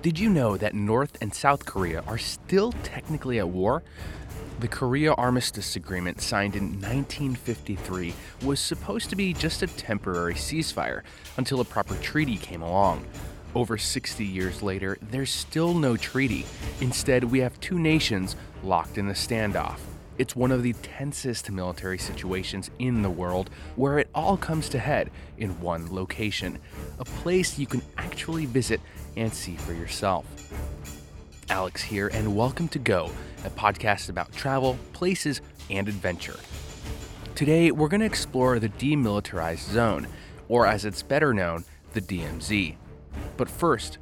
Did you know that North and South Korea are still technically at war? The Korea Armistice Agreement, signed in 1953, was supposed to be just a temporary ceasefire until a proper treaty came along. Over 60 years later, there's still no treaty. Instead, we have two nations locked in a standoff. It's one of the tensest military situations in the world where it all comes to head in one location, a place you can actually visit and see for yourself. Alex here, and welcome to Go, a podcast about travel, places, and adventure. Today, we're going to explore the demilitarized zone, or as it's better known, the DMZ. But first,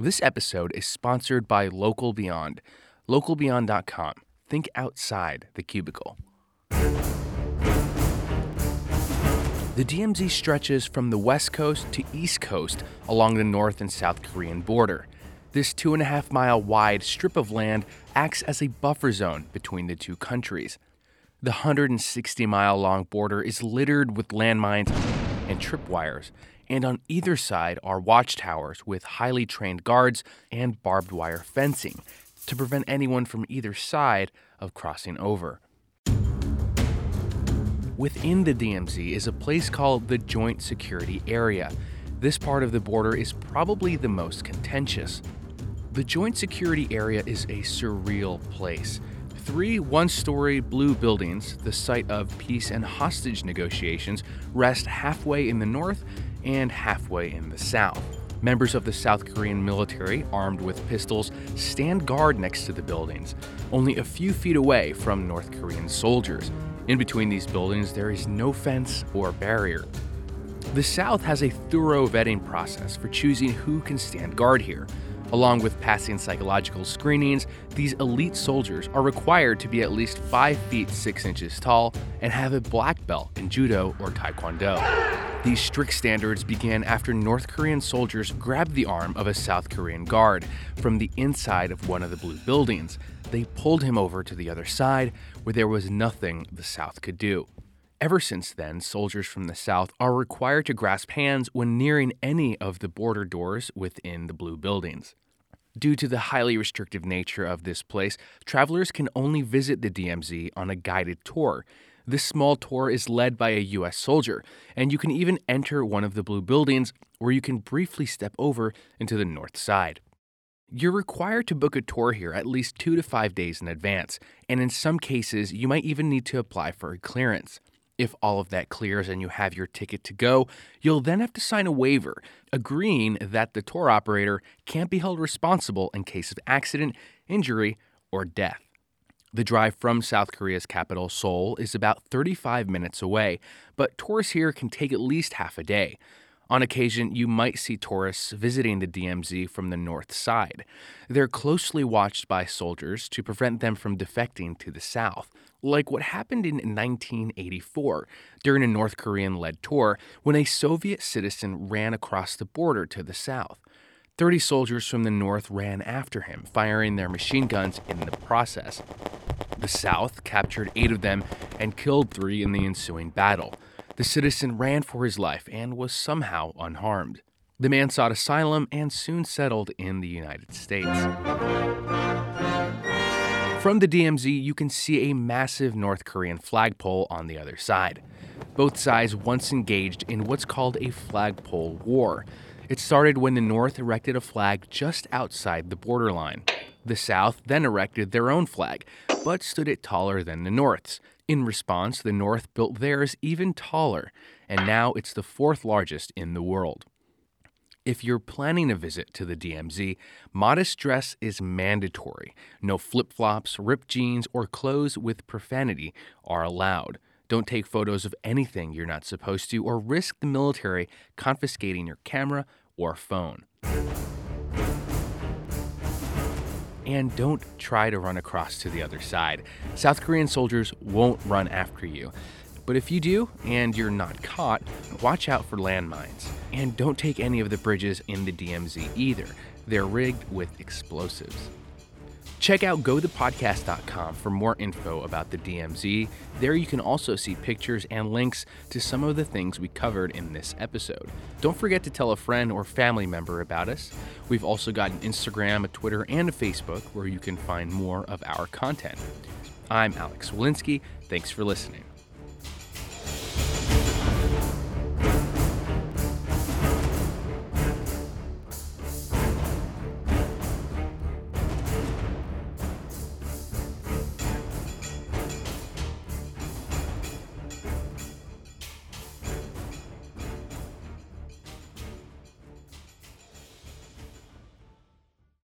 this episode is sponsored by Local Beyond, localbeyond.com Think outside the cubicle. The DMZ stretches from the west coast to east coast along the North and South Korean border. This two and a half mile wide strip of land acts as a buffer zone between the two countries. The 160 mile long border is littered with landmines and tripwires, and on either side are watchtowers with highly trained guards and barbed wire fencing to prevent anyone from either side of crossing over. Within the DMZ is a place called the Joint Security Area. This part of the border is probably the most contentious. The Joint Security Area is a surreal place. Three one story blue buildings, the site of peace and hostage negotiations, rest halfway in the north and halfway in the south. Members of the South Korean military, armed with pistols, stand guard next to the buildings, only a few feet away from North Korean soldiers. In between these buildings, there is no fence or barrier. The South has a thorough vetting process for choosing who can stand guard here. Along with passing psychological screenings, these elite soldiers are required to be at least 5 feet 6 inches tall and have a black belt in judo or taekwondo. These strict standards began after North Korean soldiers grabbed the arm of a South Korean guard from the inside of one of the blue buildings. They pulled him over to the other side, where there was nothing the South could do. Ever since then, soldiers from the South are required to grasp hands when nearing any of the border doors within the blue buildings. Due to the highly restrictive nature of this place, travelers can only visit the DMZ on a guided tour, this small tour is led by a US soldier, and you can even enter one of the blue buildings where you can briefly step over into the north side. You're required to book a tour here at least two to five days in advance, and in some cases, you might even need to apply for a clearance. If all of that clears and you have your ticket to go, you'll then have to sign a waiver agreeing that the tour operator can't be held responsible in case of accident, injury, or death. The drive from South Korea's capital, Seoul, is about 35 minutes away, but tours here can take at least half a day. On occasion, you might see tourists visiting the DMZ from the north side. They're closely watched by soldiers to prevent them from defecting to the south, like what happened in 1984 during a North Korean led tour when a Soviet citizen ran across the border to the south. 30 soldiers from the north ran after him, firing their machine guns in the process. The South captured eight of them and killed three in the ensuing battle. The citizen ran for his life and was somehow unharmed. The man sought asylum and soon settled in the United States. From the DMZ, you can see a massive North Korean flagpole on the other side. Both sides once engaged in what's called a flagpole war. It started when the North erected a flag just outside the borderline. The South then erected their own flag, but stood it taller than the North's. In response, the North built theirs even taller, and now it's the fourth largest in the world. If you're planning a visit to the DMZ, modest dress is mandatory. No flip flops, ripped jeans, or clothes with profanity are allowed. Don't take photos of anything you're not supposed to, or risk the military confiscating your camera or phone. And don't try to run across to the other side. South Korean soldiers won't run after you. But if you do, and you're not caught, watch out for landmines. And don't take any of the bridges in the DMZ either. They're rigged with explosives. Check out gothepodcast.com for more info about the DMZ. There you can also see pictures and links to some of the things we covered in this episode. Don't forget to tell a friend or family member about us. We've also got an Instagram, a Twitter, and a Facebook where you can find more of our content. I'm Alex Wolinsky. Thanks for listening.